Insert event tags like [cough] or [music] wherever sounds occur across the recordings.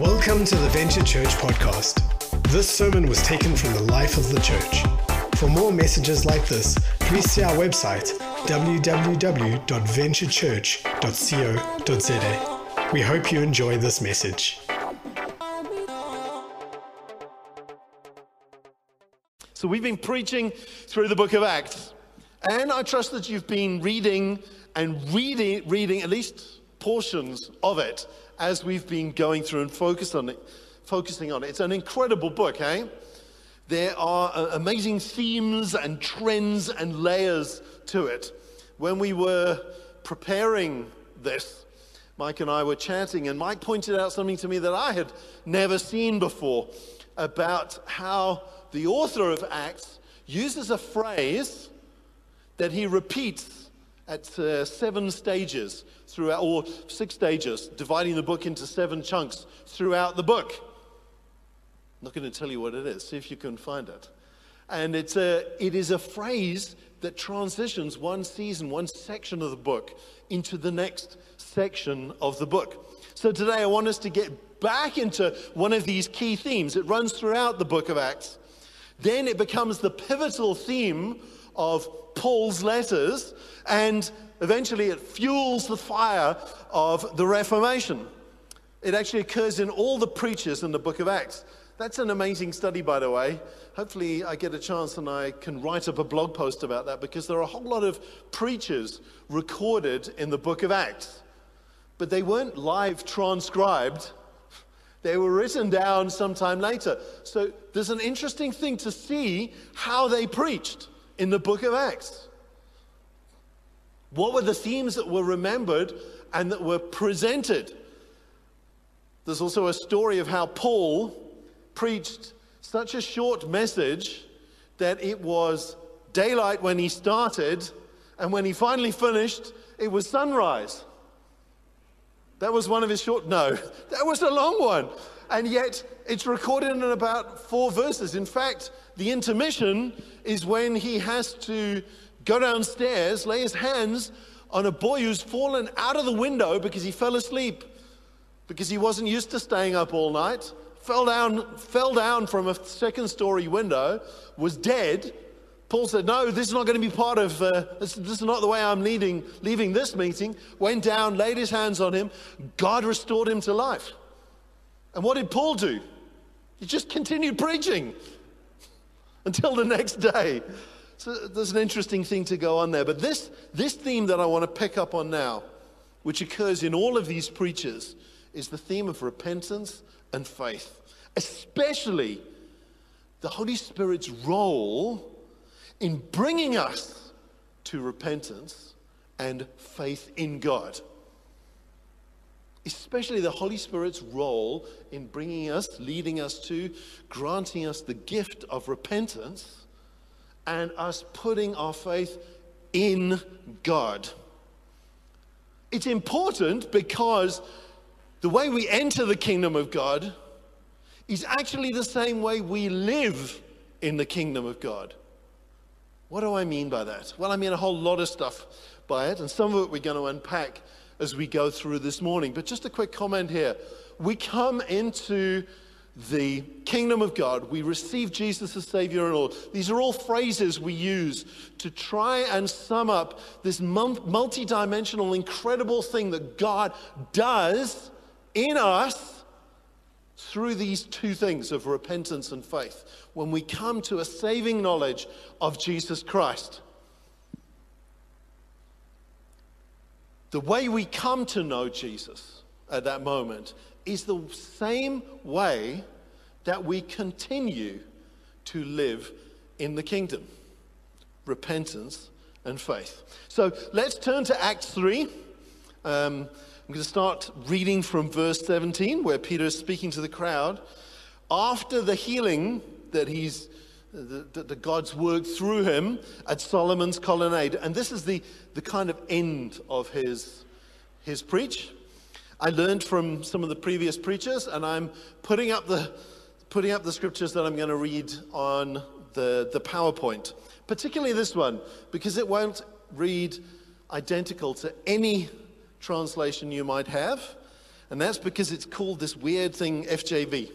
Welcome to the Venture Church podcast. This sermon was taken from the life of the church. For more messages like this, please see our website www.venturechurch.co.za. We hope you enjoy this message. So, we've been preaching through the book of Acts, and I trust that you've been reading and reading, reading at least portions of it as we've been going through and focused on it, focusing on it. It's an incredible book, eh? There are uh, amazing themes and trends and layers to it. When we were preparing this, Mike and I were chatting, and Mike pointed out something to me that I had never seen before about how the author of Acts uses a phrase that he repeats at uh, seven stages throughout, or six stages, dividing the book into seven chunks throughout the book. I'm not going to tell you what it is. See if you can find it. And it's a, it is a phrase that transitions one season, one section of the book into the next section of the book. So today I want us to get back into one of these key themes. It runs throughout the book of Acts. Then it becomes the pivotal theme of Paul's letters, and eventually it fuels the fire of the Reformation. It actually occurs in all the preachers in the book of Acts. That's an amazing study, by the way. Hopefully, I get a chance and I can write up a blog post about that because there are a whole lot of preachers recorded in the book of Acts. But they weren't live transcribed, they were written down sometime later. So there's an interesting thing to see how they preached in the book of Acts. What were the themes that were remembered and that were presented? There's also a story of how Paul preached such a short message that it was daylight when he started, and when he finally finished, it was sunrise. That was one of his short, no, [laughs] that was a long one. And yet it's recorded in about four verses. In fact, the intermission is when he has to go downstairs, lay his hands on a boy who's fallen out of the window because he fell asleep, because he wasn't used to staying up all night, fell down, fell down from a second story window, was dead. Paul said, No, this is not going to be part of, uh, this, this, is not the way I'm leading, leaving this meeting. Went down, laid his hands on him. God restored him to life. And what did Paul do? He just continued preaching [laughs] until the next day. So there's an interesting thing to go on there. But this, this theme that I want to pick up on now, which occurs in all of these preachers, is the theme of repentance and faith, especially the Holy Spirit's role in bringing us to repentance and faith in God. Especially the Holy Spirit's role in bringing us, leading us to, granting us the gift of repentance and us putting our faith in God. It's important because the way we enter the kingdom of God is actually the same way we live in the kingdom of God. What do I mean by that? Well, I mean a whole lot of stuff by it, and some of it we're going to unpack as we go through this morning. But just a quick comment here. We come into the kingdom of God, we receive Jesus as Savior and Lord. These are all phrases we use to try and sum up this multi dimensional, incredible thing that God does in us through these two things of repentance and faith. When we come to a saving knowledge of Jesus Christ, the way we come to know Jesus at that moment is the same way that we continue to live in the kingdom repentance and faith. So let's turn to Acts 3. Um, I'm going to start reading from verse 17, where Peter is speaking to the crowd. After the healing that he's that the God's worked through him at Solomon's colonnade. And this is the, the kind of end of his, his preach. I learned from some of the previous preachers, and I'm putting up the, putting up the scriptures that I'm going to read on the, the PowerPoint, particularly this one, because it won't read identical to any translation you might have. And that's because it's called this weird thing FJV,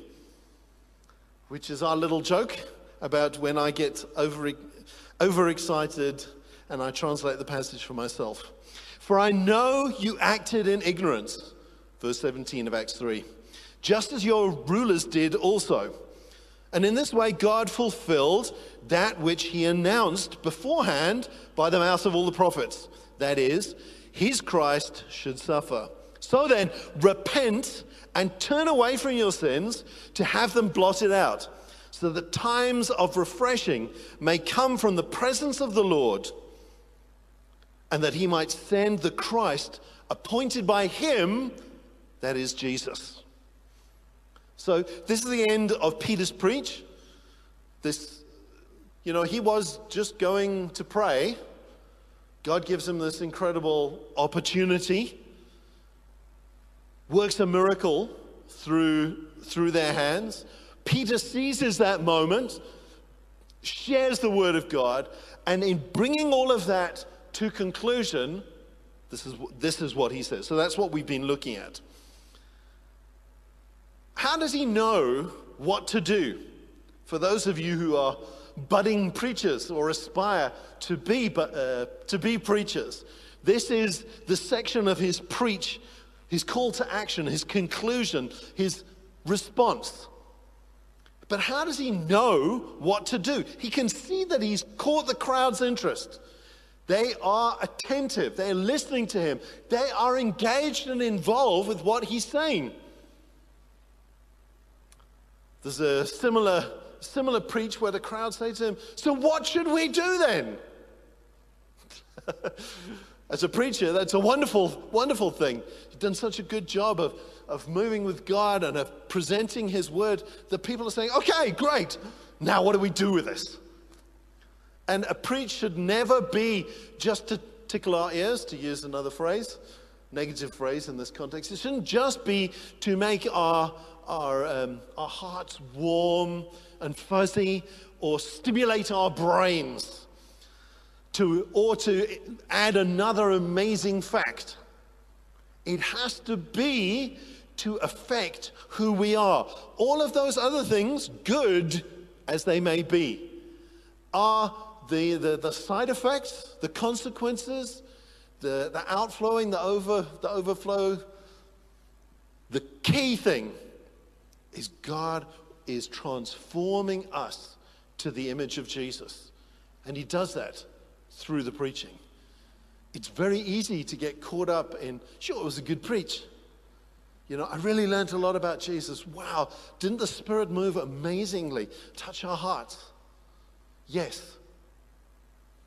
which is our little joke about when I get over, overexcited and I translate the passage for myself. For I know you acted in ignorance, verse 17 of Acts 3, just as your rulers did also. And in this way, God fulfilled that which he announced beforehand by the mouth of all the prophets. That is, his Christ should suffer. So then, repent and turn away from your sins to have them blotted out, so that times of refreshing may come from the presence of the Lord, and that he might send the Christ appointed by him, that is Jesus. So, this is the end of Peter's preach. This, you know, he was just going to pray. God gives him this incredible opportunity, works a miracle through, through their hands. Peter seizes that moment, shares the word of God, and in bringing all of that to conclusion, this is, this is what he says. So that's what we've been looking at. How does he know what to do? For those of you who are budding preachers or aspire to be, uh, to be preachers, this is the section of his preach, his call to action, his conclusion, his response. But how does he know what to do? He can see that he's caught the crowd's interest. They are attentive, they're listening to him, they are engaged and involved with what he's saying. There's a similar, similar preach where the crowd say to him, So what should we do then? [laughs] As a preacher, that's a wonderful, wonderful thing. You've done such a good job of, of moving with God and of presenting His word that people are saying, okay, great. Now what do we do with this? And a preach should never be just to tickle our ears, to use another phrase, negative phrase in this context. It shouldn't just be to make our, our, um, our hearts warm and fuzzy or stimulate our brains to, or to add another amazing fact. It has to be to affect who we are. All of those other things, good as they may be, are the, the, the side effects, the consequences, the, the outflowing, the, over, the overflow. The key thing is God is transforming us to the image of Jesus. And He does that through the preaching. It's very easy to get caught up in, sure, it was a good preach. You know, I really learned a lot about Jesus. Wow, didn't the Spirit move amazingly, touch our hearts? Yes.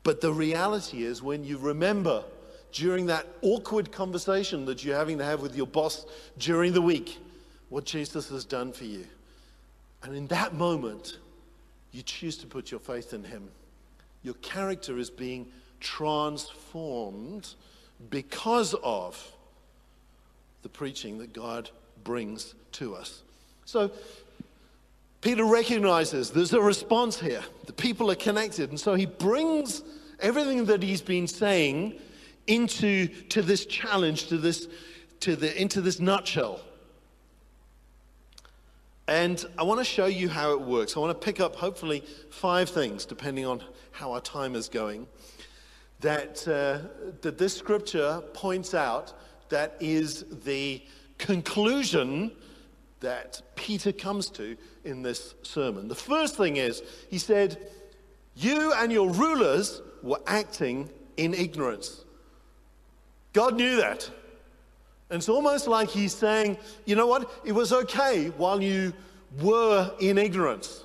But the reality is, when you remember during that awkward conversation that you're having to have with your boss during the week, what Jesus has done for you. And in that moment, you choose to put your faith in Him. Your character is being transformed because of the preaching that God brings to us. So, Peter recognizes there's a response here. The people are connected. And so he brings everything that he's been saying into to this challenge, to this, to the, into this nutshell. And I want to show you how it works. I want to pick up hopefully five things, depending on how our time is going, that, uh, that this scripture points out that is the conclusion that Peter comes to in this sermon. The first thing is, he said, You and your rulers were acting in ignorance. God knew that. And it's almost like he's saying, you know what? It was okay while you were in ignorance.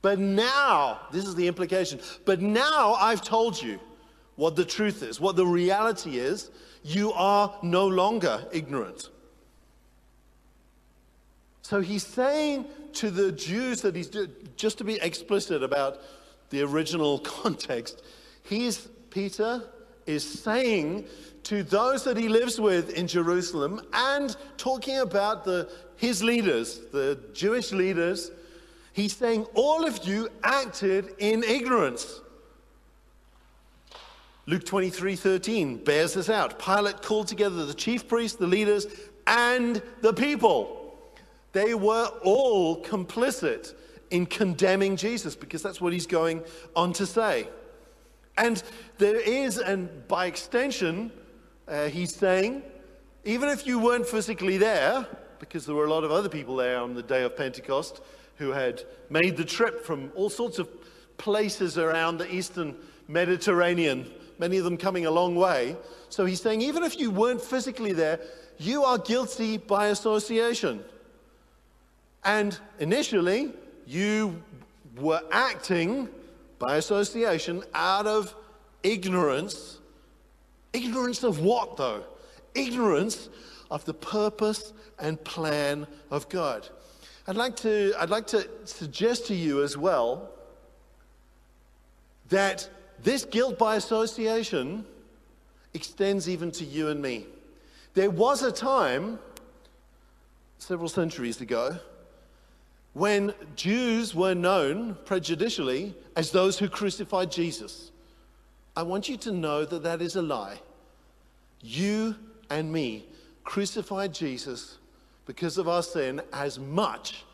But now, this is the implication, but now I've told you what the truth is, what the reality is. You are no longer ignorant. So he's saying to the Jews that he's just to be explicit about the original [laughs] context, he's Peter is saying to those that he lives with in Jerusalem and talking about the, his leaders, the Jewish leaders, he's saying, All of you acted in ignorance. Luke 23 13 bears this out. Pilate called together the chief priests, the leaders, and the people. They were all complicit in condemning Jesus because that's what he's going on to say. And there is, and by extension, uh, he's saying, even if you weren't physically there, because there were a lot of other people there on the day of Pentecost who had made the trip from all sorts of places around the eastern Mediterranean, many of them coming a long way. So he's saying, even if you weren't physically there, you are guilty by association. And initially, you were acting by association out of ignorance. Ignorance of what, though? Ignorance of the purpose and plan of God. I'd like to, I'd like to suggest to you as well that this guilt by association extends even to you and me. There was a time, several centuries ago, when Jews were known prejudicially as those who crucified Jesus. I want you to know that that is a lie. You and me crucified Jesus because of our sin as much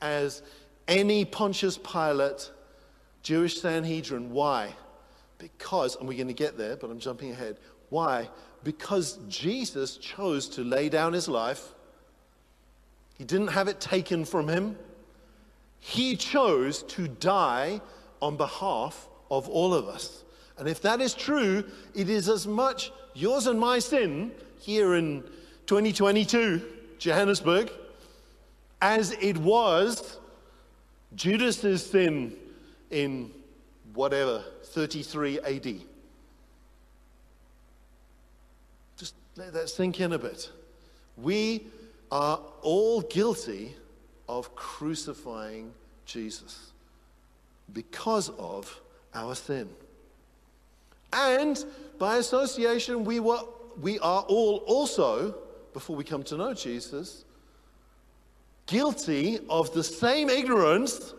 as any Pontius Pilate, Jewish Sanhedrin. Why? Because, and we're going to get there, but I'm jumping ahead. Why? Because Jesus chose to lay down his life. He didn't have it taken from him. He chose to die on behalf of all of us. And if that is true, it is as much yours and my sin here in 2022, Johannesburg, as it was Judas's sin in whatever, 33 AD. Just let that sink in a bit. We are all guilty of crucifying Jesus because of our sin. And by association, we, were, we are all also, before we come to know Jesus, guilty of the same ignorance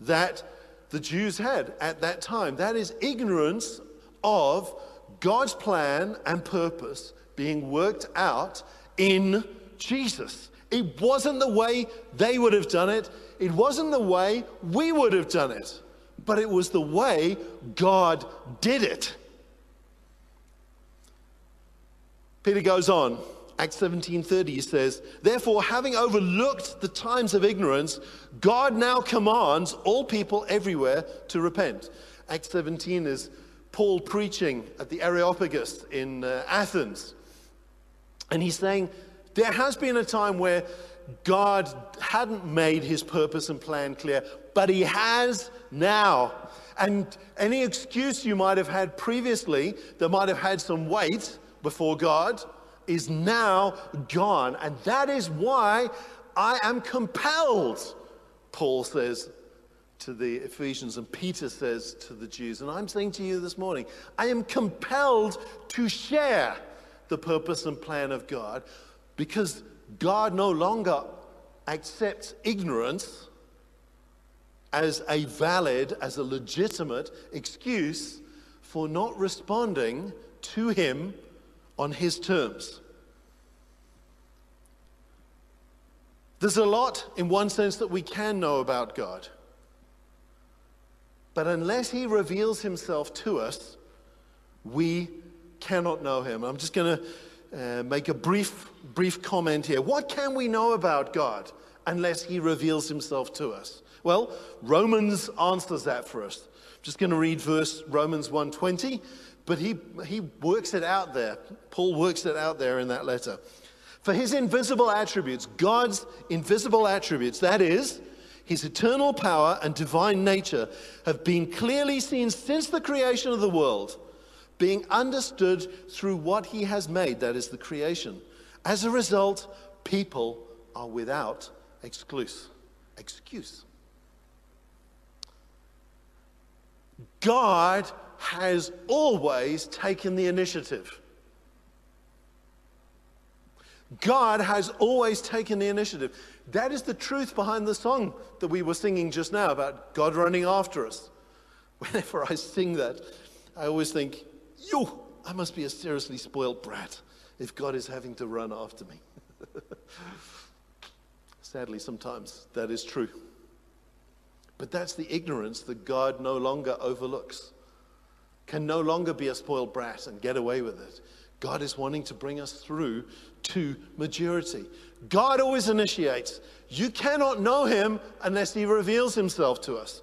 that the Jews had at that time. That is ignorance of God's plan and purpose being worked out in Jesus. It wasn't the way they would have done it. It wasn't the way we would have done it. But it was the way God did it. Peter goes on. Acts 17:30 he says, "Therefore having overlooked the times of ignorance, God now commands all people everywhere to repent." Acts 17 is Paul preaching at the Areopagus in uh, Athens. And he's saying, there has been a time where God hadn't made his purpose and plan clear, but he has now. And any excuse you might have had previously that might have had some weight before God is now gone. And that is why I am compelled, Paul says to the Ephesians, and Peter says to the Jews. And I'm saying to you this morning, I am compelled to share the purpose and plan of God because God no longer accepts ignorance as a valid, as a legitimate excuse for not responding to Him on His terms. There's a lot, in one sense, that we can know about God. But unless He reveals Himself to us, we cannot know Him. I'm just going to uh, make a brief, brief comment here. What can we know about God unless he reveals himself to us? Well, Romans answers that for us. I'm just going to read verse Romans 1:20, but he, he works it out there. Paul works it out there in that letter. For his invisible attributes, God's invisible attributes, that is, his eternal power and divine nature, have been clearly seen since the creation of the world being understood through what he has made, that is the creation. As a result, people are without excuse. Excuse. God has always taken the initiative. God has always taken the initiative. That is the truth behind the song that we were singing just now about God running after us. [laughs] Whenever I sing that, I always think, Yo, I must be a seriously spoiled brat if God is having to run after me. [laughs] Sadly, sometimes that is true. But that's the ignorance that God no longer overlooks, can no longer be a spoiled brat and get away with it. God is wanting to bring us through to maturity. God always initiates. You cannot know him unless he reveals himself to us.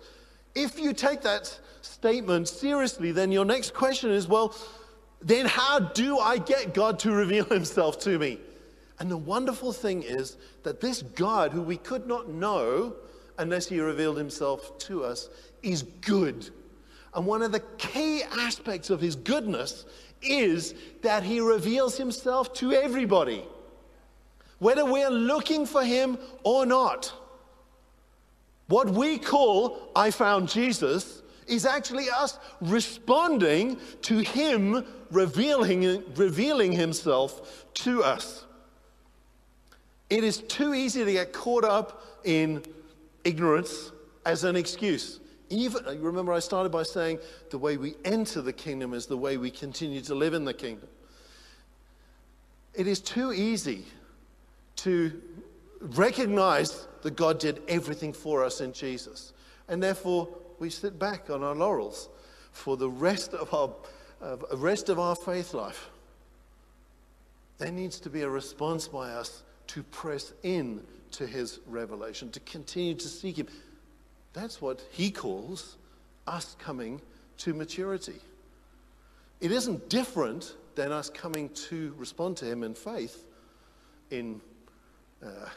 If you take that statement seriously, then your next question is well, then how do I get God to reveal [laughs] himself to me? And the wonderful thing is that this God, who we could not know unless he revealed himself to us, is good. And one of the key aspects of his goodness is that he reveals himself to everybody, whether we're looking for him or not. What we call, I found Jesus, is actually us responding to him revealing, revealing himself to us. It is too easy to get caught up in ignorance as an excuse. Even you remember, I started by saying the way we enter the kingdom is the way we continue to live in the kingdom. It is too easy to recognize that God did everything for us in Jesus, and therefore we sit back on our laurels for the rest of our uh, rest of our faith life. There needs to be a response by us to press in to His revelation, to continue to seek Him. That's what he calls us coming to maturity. It isn't different than us coming to respond to him in faith in, uh,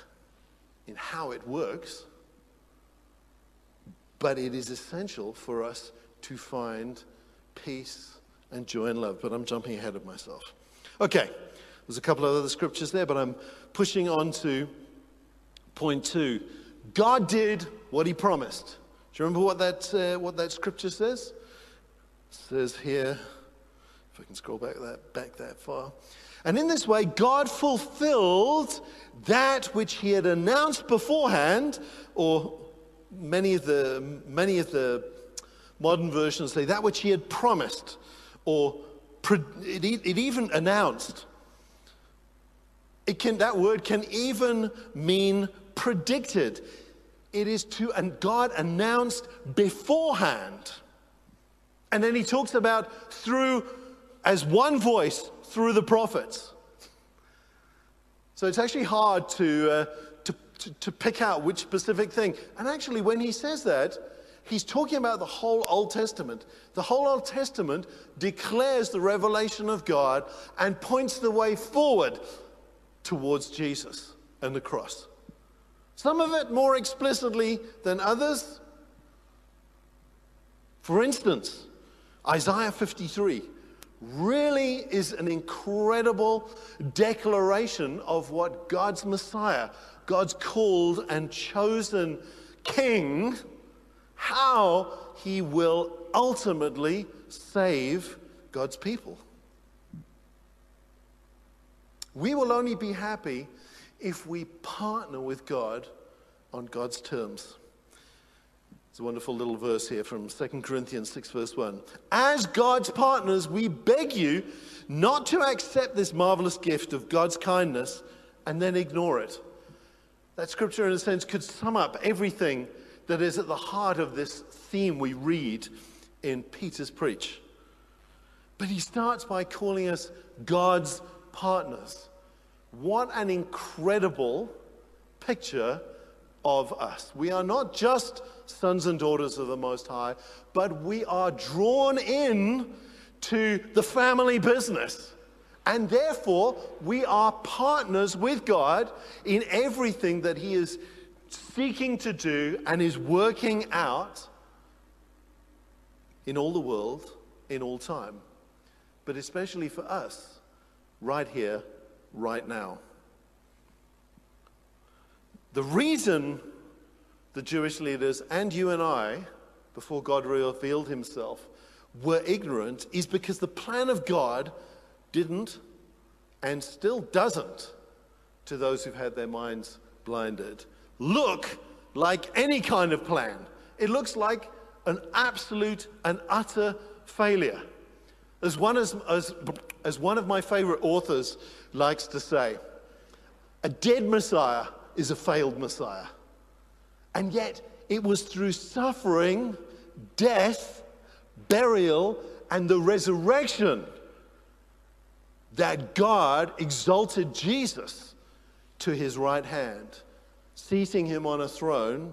in how it works, but it is essential for us to find peace and joy and love. But I'm jumping ahead of myself. Okay, there's a couple of other scriptures there, but I'm pushing on to point two. God did what he promised. Do you remember what that, uh, what that scripture says? It says here, if I can scroll back that, back that far. And in this way, God fulfilled that which he had announced beforehand, or many of the, many of the modern versions say that which he had promised, or it, it even announced. It can, that word can even mean predicted. It is to, and God announced beforehand. And then he talks about through, as one voice, through the prophets. So it's actually hard to, uh, to, to, pick out which specific thing. And actually, when he says that, he's talking about the whole Old Testament. The whole Old Testament declares the revelation of God and points the way forward towards Jesus and the cross. Some of it more explicitly than others. For instance, Isaiah 53 really is an incredible declaration of what God's Messiah, God's called and chosen King, how he will ultimately save God's people. We will only be happy if we partner with God on God's terms. It's a wonderful little verse here from 2 Corinthians 6, verse 1. As God's partners, we beg you not to accept this marvelous gift of God's kindness and then ignore it. That scripture, in a sense, could sum up everything that is at the heart of this theme we read in Peter's preach. But he starts by calling us God's partners. What an incredible picture of us. We are not just sons and daughters of the Most High, but we are drawn in to the family business. And therefore, we are partners with God in everything that He is seeking to do and is working out in all the world, in all time. But especially for us, right here right now. The reason the Jewish leaders and you and I, before God revealed himself, were ignorant is because the plan of God didn't and still doesn't, to those who've had their minds blinded, look like any kind of plan. It looks like an absolute and utter failure. As one, as, as, as one of my favorite authors likes to say, A dead Messiah is a failed Messiah. And yet, it was through suffering, death, burial, and the resurrection that God exalted Jesus to his right hand, seating him on a throne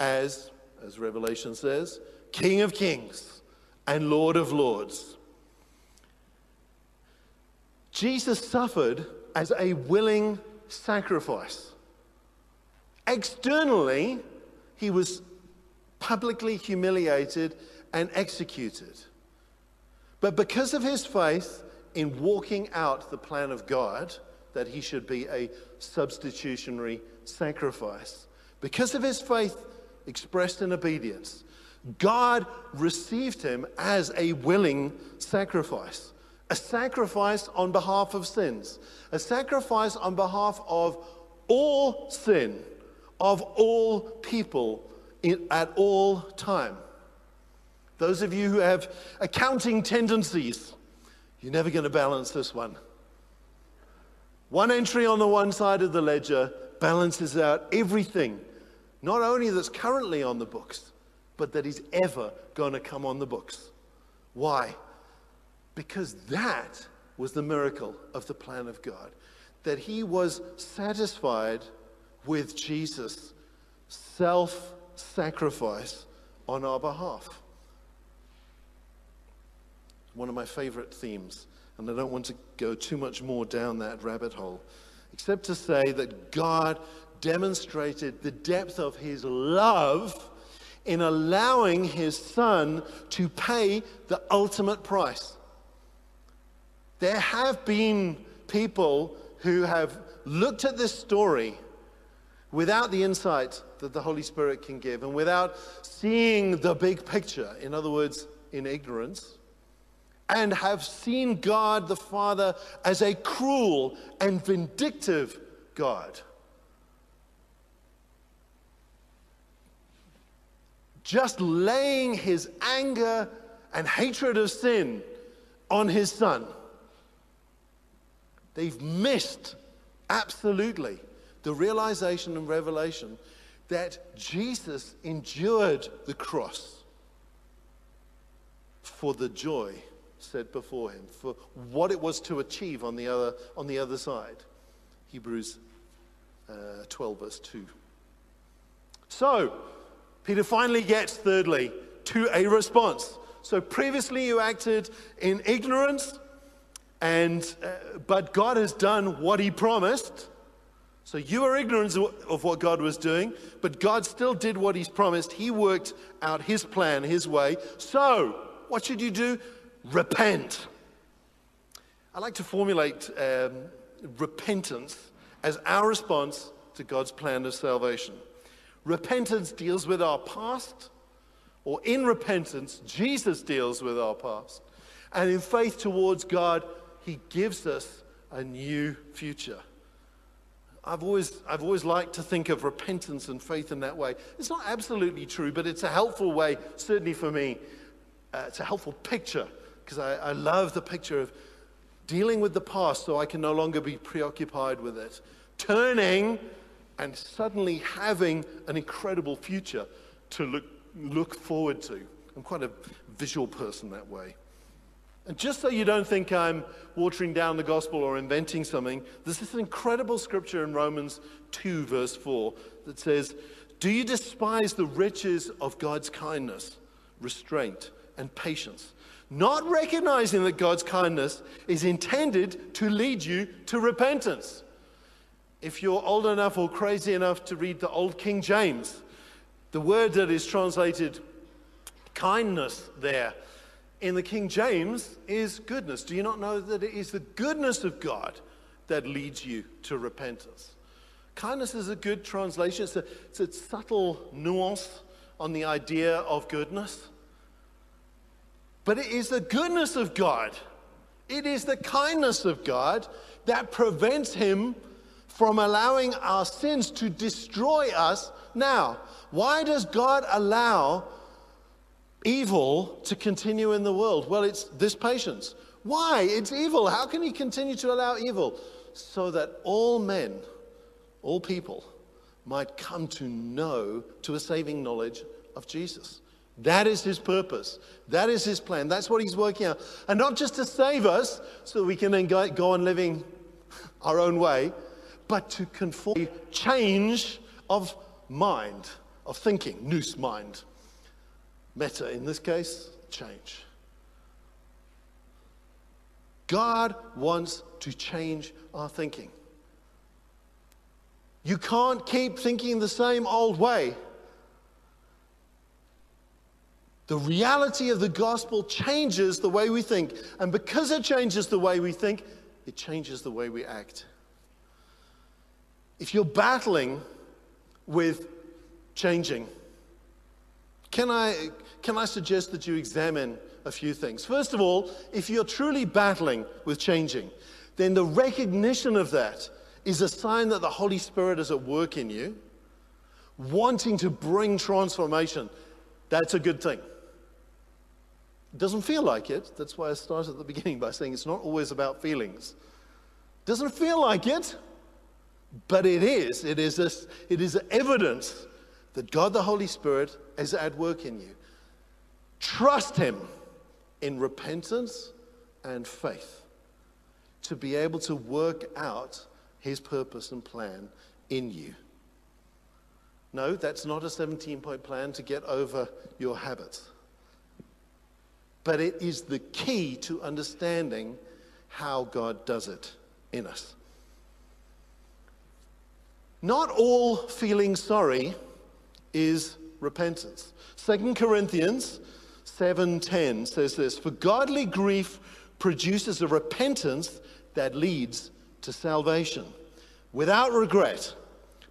as, as Revelation says, King of kings and Lord of lords. Jesus suffered as a willing sacrifice. Externally, he was publicly humiliated and executed. But because of his faith in walking out the plan of God, that he should be a substitutionary sacrifice, because of his faith expressed in obedience, God received him as a willing sacrifice, a sacrifice on behalf of sins, a sacrifice on behalf of all sin, of all people in, at all time. Those of you who have accounting tendencies, you're never going to balance this one. One entry on the one side of the ledger balances out everything, not only that's currently on the books, but that is ever going to come on the books. Why? Because that was the miracle of the plan of God. That he was satisfied with Jesus' self sacrifice on our behalf one of my favorite themes, and I don't want to go too much more down that rabbit hole, except to say that God demonstrated the depth of his love in allowing his son to pay the ultimate price. There have been people who have looked at this story without the insight that the Holy Spirit can give and without seeing the big picture, in other words, in ignorance, and have seen God the Father as a cruel and vindictive God. Just laying his anger and hatred of sin on his son. They've missed absolutely the realization and revelation that Jesus endured the cross for the joy set before him, for what it was to achieve on the other, on the other side. Hebrews uh, 12, verse 2. So, Peter finally gets, thirdly, to a response. So, previously you acted in ignorance, and, uh, but God has done what he promised. So you were ignorant of what God was doing, but God still did what he's promised. He worked out his plan, his way. So, what should you do? Repent. I like to formulate um, repentance as our response to God's plan of salvation. Repentance deals with our past, or in repentance, Jesus deals with our past. And in faith towards God, He gives us a new future. I've always, I've always liked to think of repentance and faith in that way. It's not absolutely true, but it's a helpful way, certainly for me. Uh, it's a helpful picture because I, I love the picture of dealing with the past so I can no longer be preoccupied with it. Turning and suddenly having an incredible future to look, look forward to. I'm quite a visual person that way. And just so you don't think I'm watering down the gospel or inventing something, there's this incredible scripture in Romans 2, verse 4, that says, Do you despise the riches of God's kindness, restraint, and patience? Not recognizing that God's kindness is intended to lead you to repentance. If you're old enough or crazy enough to read the Old King James, the word that is translated kindness there in the King James is goodness. Do you not know that it is the goodness of God that leads you to repentance? Kindness is a good translation, it's a, it's a subtle nuance on the idea of goodness. But it is the goodness of God, it is the kindness of God that prevents Him from allowing our sins to destroy us now. Why does God allow evil to continue in the world? Well, it's this patience. Why? It's evil. How can He continue to allow evil? So that all men all people, might come to know to a saving knowledge of Jesus. That is his purpose. That is his plan. That's what he's working out. And not just to save us so that we can then go, go on living our own way, but to conform change of mind, of thinking, nous mind. Meta, in this case, change. God wants to change our thinking. You can't keep thinking the same old way. The reality of the gospel changes the way we think. And because it changes the way we think, it changes the way we act. If you're battling with changing, can I, can I suggest that you examine a few things? First of all, if you're truly battling with changing, then the recognition of that is a sign that the Holy Spirit is at work in you, wanting to bring transformation. That's a good thing. Doesn't feel like it. That's why I started at the beginning by saying it's not always about feelings. Doesn't feel like it, but it is. It is, a, it is evidence that God the Holy Spirit is at work in you. Trust Him in repentance and faith to be able to work out His purpose and plan in you. No, that's not a 17 point plan to get over your habits but it is the key to understanding how God does it in us. Not all feeling sorry is repentance. 2 Corinthians 7:10 says this, "For godly grief produces a repentance that leads to salvation without regret,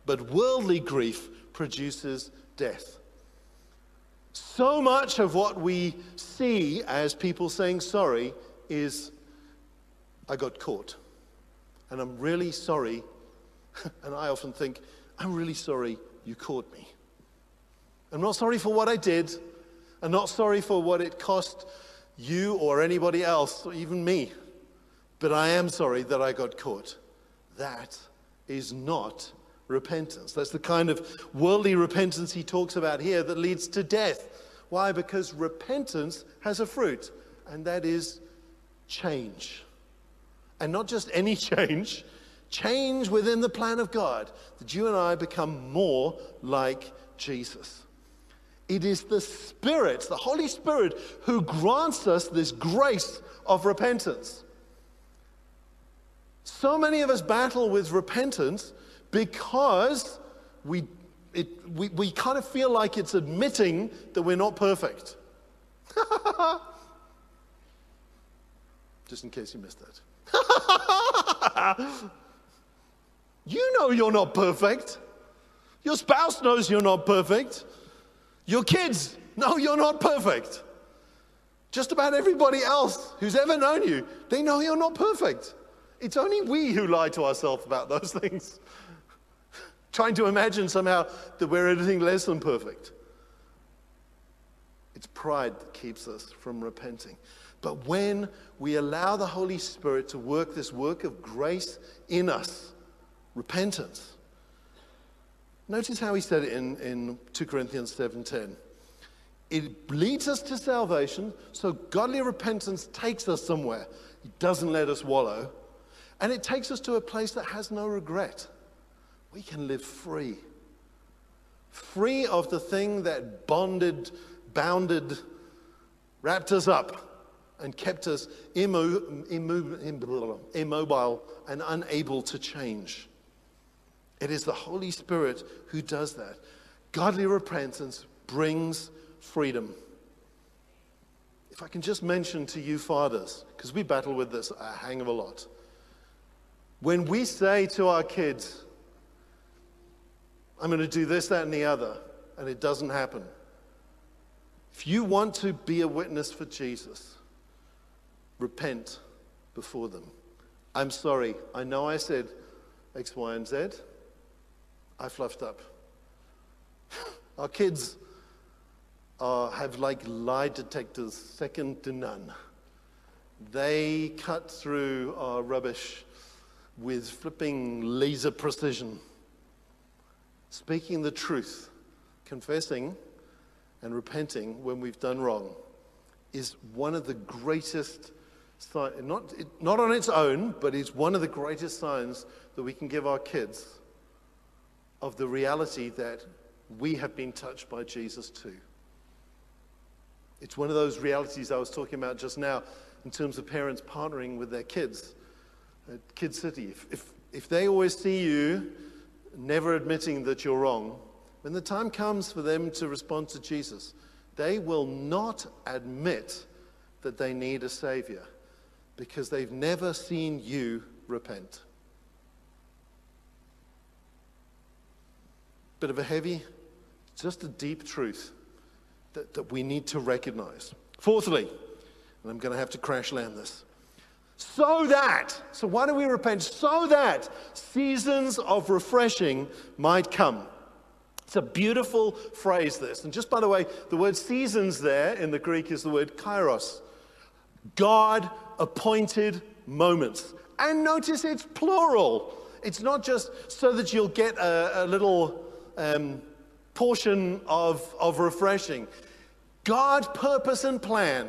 but worldly grief produces death." So much of what we see as people saying sorry is, I got caught. And I'm really sorry. [laughs] and I often think, I'm really sorry you caught me. I'm not sorry for what I did. I'm not sorry for what it cost you or anybody else, or even me. But I am sorry that I got caught. That is not repentance. That's the kind of worldly repentance he talks about here that leads to death. Why? Because repentance has a fruit, and that is change. And not just any [laughs] change, change within the plan of God, that you and I become more like Jesus. It is the Spirit, the Holy Spirit, who grants us this grace of repentance. So many of us battle with repentance because we it, we, we kind of feel like it's admitting that we're not perfect. [laughs] Just in case you missed that. [laughs] you know you're not perfect. Your spouse knows you're not perfect. Your kids know you're not perfect. Just about everybody else who's ever known you, they know you're not perfect. It's only we who lie to ourselves about those [laughs] things trying to imagine somehow that we're anything less than perfect. It's pride that keeps us from repenting. But when we allow the Holy Spirit to work this work of grace in us, repentance. Notice how he said it in, in 2 Corinthians 7:10. It leads us to salvation, so godly repentance takes us somewhere. It doesn't let us wallow. And it takes us to a place that has no regret we can live free. Free of the thing that bonded, bounded, wrapped us up, and kept us immo- immo- immobile and unable to change. It is the Holy Spirit who does that. Godly repentance brings freedom. If I can just mention to you, fathers, because we battle with this a hang of a lot. When we say to our kids, I'm going to do this, that, and the other, and it doesn't happen. If you want to be a witness for Jesus, repent before them. I'm sorry. I know I said X, Y, and Z. I fluffed up. [laughs] Our kids are, have like lie detectors second to none. They cut through our rubbish with flipping laser precision. Speaking the truth, confessing and repenting when we've done wrong is one of the greatest signs, not, not on its own, but is one of the greatest signs that we can give our kids of the reality that we have been touched by Jesus too. It's one of those realities I was talking about just now in terms of parents partnering with their kids at Kid City. If, if, if they always see you never admitting that you're wrong, when the time comes for them to respond to Jesus, they will not admit that they need a Savior because they've never seen you repent. Bit of a heavy, just a deep truth that, that we need to recognize. Fourthly, and I'm going to have to crash land this. So that, so why do we repent? So that seasons of refreshing might come. It's a beautiful phrase, this. And just by the way, the word seasons there in the Greek is the word kairos. God appointed moments. And notice it's plural. It's not just so that you'll get a, a little um, portion of, of refreshing. God's purpose and plan,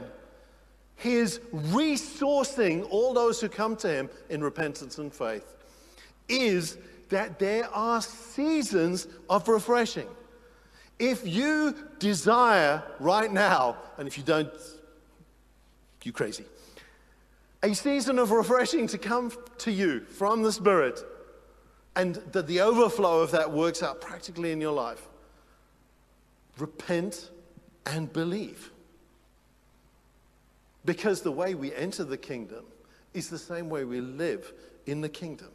His resourcing all those who come to Him in repentance and faith, is that there are seasons of refreshing. If you desire right now, and if you don't, you crazy, a season of refreshing to come to you from the Spirit, and that the overflow of that works out practically in your life, repent and believe. Because the way we enter the kingdom is the same way we live in the kingdom.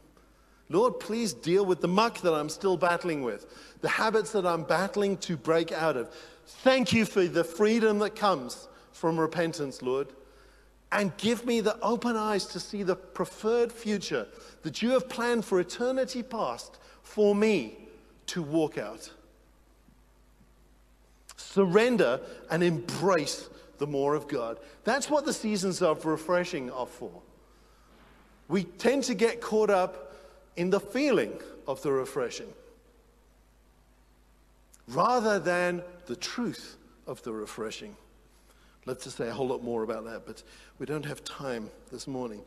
Lord, please deal with the muck that I'm still battling with, the habits that I'm battling to break out of. Thank you for the freedom that comes from repentance, Lord. And give me the open eyes to see the preferred future that you have planned for eternity past for me to walk out. Surrender and embrace the more of God. That's what the seasons of refreshing are for. We tend to get caught up in the feeling of the refreshing rather than the truth of the refreshing. I'd love to say a whole lot more about that, but we don't have time this morning.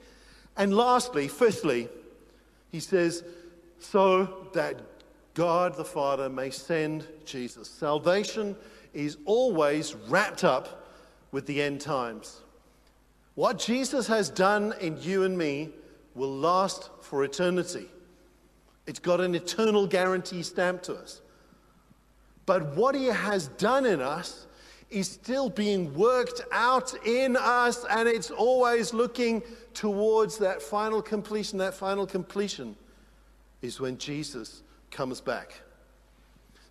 And lastly, fifthly, he says, so that God the Father may send Jesus. Salvation is always wrapped up with the end times. What Jesus has done in you and me will last for eternity. It's got an eternal guarantee stamped to us. But what he has done in us is still being worked out in us, and it's always looking towards that final completion. That final completion is when Jesus comes back.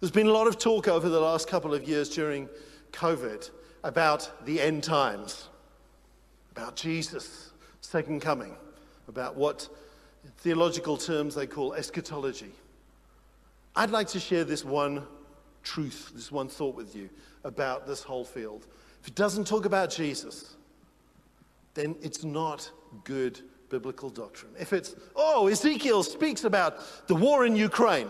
There's been a lot of talk over the last couple of years during COVID about the end times, about Jesus' second coming, about what theological terms they call eschatology. I'd like to share this one truth, this one thought with you about this whole field. If it doesn't talk about Jesus, then it's not good biblical doctrine. If it's, oh, Ezekiel speaks about the war in Ukraine,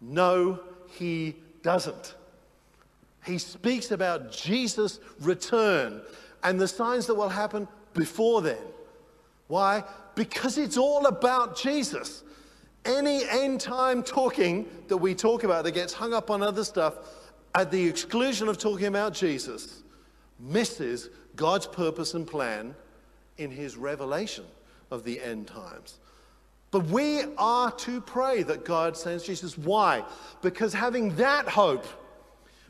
no, he doesn't. He speaks about Jesus' return and the signs that will happen before then. Why? Because it's all about Jesus. Any end time talking that we talk about that gets hung up on other stuff at the exclusion of talking about Jesus misses God's purpose and plan in his revelation of the end times. But we are to pray that God sends Jesus. Why? Because having that hope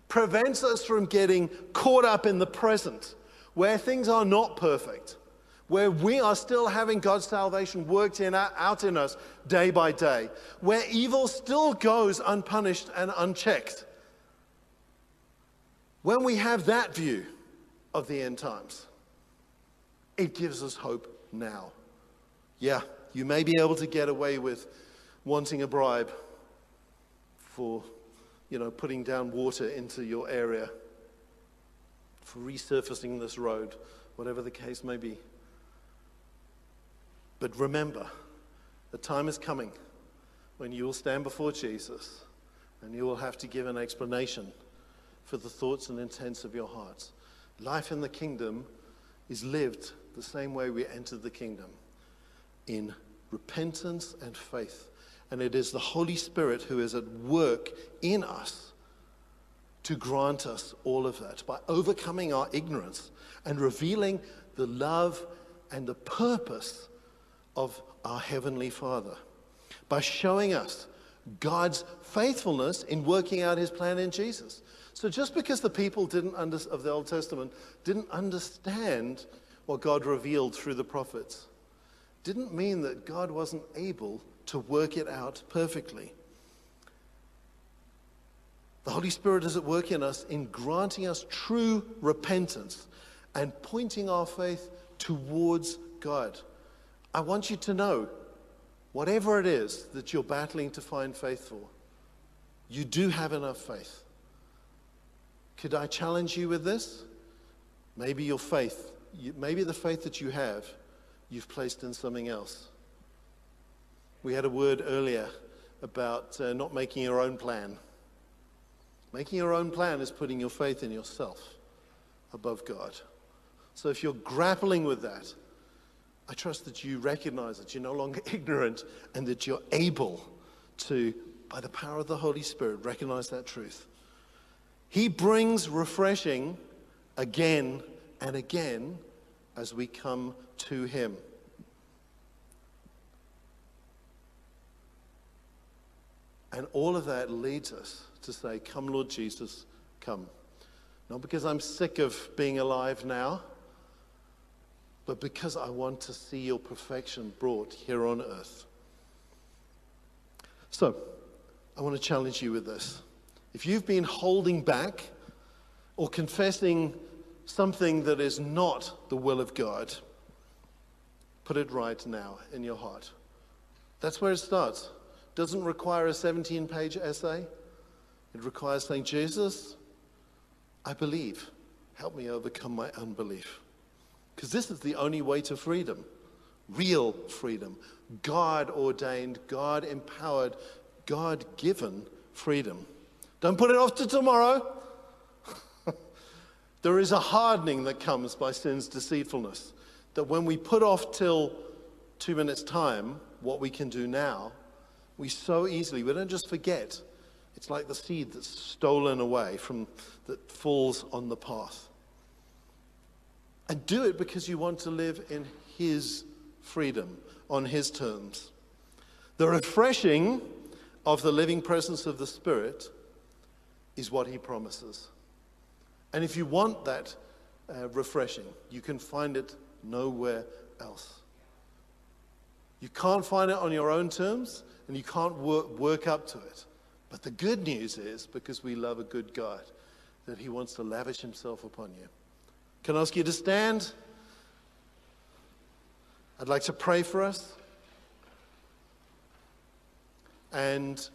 prevents us from getting caught up in the present where things are not perfect where we are still having God's salvation worked in, out in us day by day, where evil still goes unpunished and unchecked. When we have that view of the end times, it gives us hope now. Yeah, you may be able to get away with wanting a bribe for, you know, putting down water into your area, for resurfacing this road, whatever the case may be. But remember, the time is coming when you will stand before Jesus and you will have to give an explanation for the thoughts and intents of your hearts. Life in the kingdom is lived the same way we entered the kingdom in repentance and faith. And it is the Holy Spirit who is at work in us to grant us all of that by overcoming our ignorance and revealing the love and the purpose of our Heavenly Father. By showing us God's faithfulness in working out His plan in Jesus. So just because the people didn't under, of the Old Testament didn't understand what God revealed through the prophets, didn't mean that God wasn't able to work it out perfectly. The Holy Spirit is at work in us in granting us true repentance and pointing our faith towards God. I want you to know, whatever it is that you're battling to find faith for, you do have enough faith. Could I challenge you with this? Maybe your faith, maybe the faith that you have, you've placed in something else. We had a word earlier about uh, not making your own plan. Making your own plan is putting your faith in yourself above God. So if you're grappling with that, I trust that you recognize that you're no longer [laughs] ignorant and that you're able to, by the power of the Holy Spirit, recognize that truth. He brings refreshing again and again as we come to Him. And all of that leads us to say, Come, Lord Jesus, come. Not because I'm sick of being alive now, but because I want to see your perfection brought here on earth. So, I want to challenge you with this. If you've been holding back or confessing something that is not the will of God, put it right now in your heart. That's where it starts. Doesn't require a 17 page essay. It requires saying, Jesus, I believe. Help me overcome my unbelief. Because this is the only way to freedom real freedom, God ordained, God empowered, God given freedom. Don't put it off to tomorrow. [laughs] there is a hardening that comes by sin's deceitfulness. That when we put off till two minutes' time what we can do now, we so easily, we don't just forget, it's like the seed that's stolen away from that falls on the path. And do it because you want to live in His freedom, on His terms. The refreshing of the living presence of the Spirit is what He promises. And if you want that uh, refreshing, you can find it nowhere else. You can't find it on your own terms, and you can't work, work up to it. But the good news is, because we love a good God, that He wants to lavish Himself upon you. Can I ask you to stand? I'd like to pray for us. And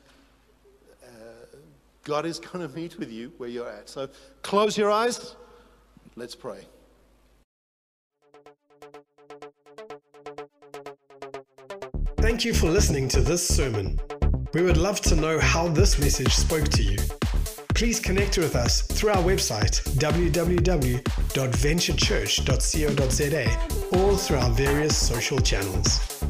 uh, God is going to meet with you where you're at. So close your eyes. Let's pray. Thank you for listening to this sermon. We would love to know how this message spoke to you. Please connect with us through our website www.venturechurch.co.za or through our various social channels.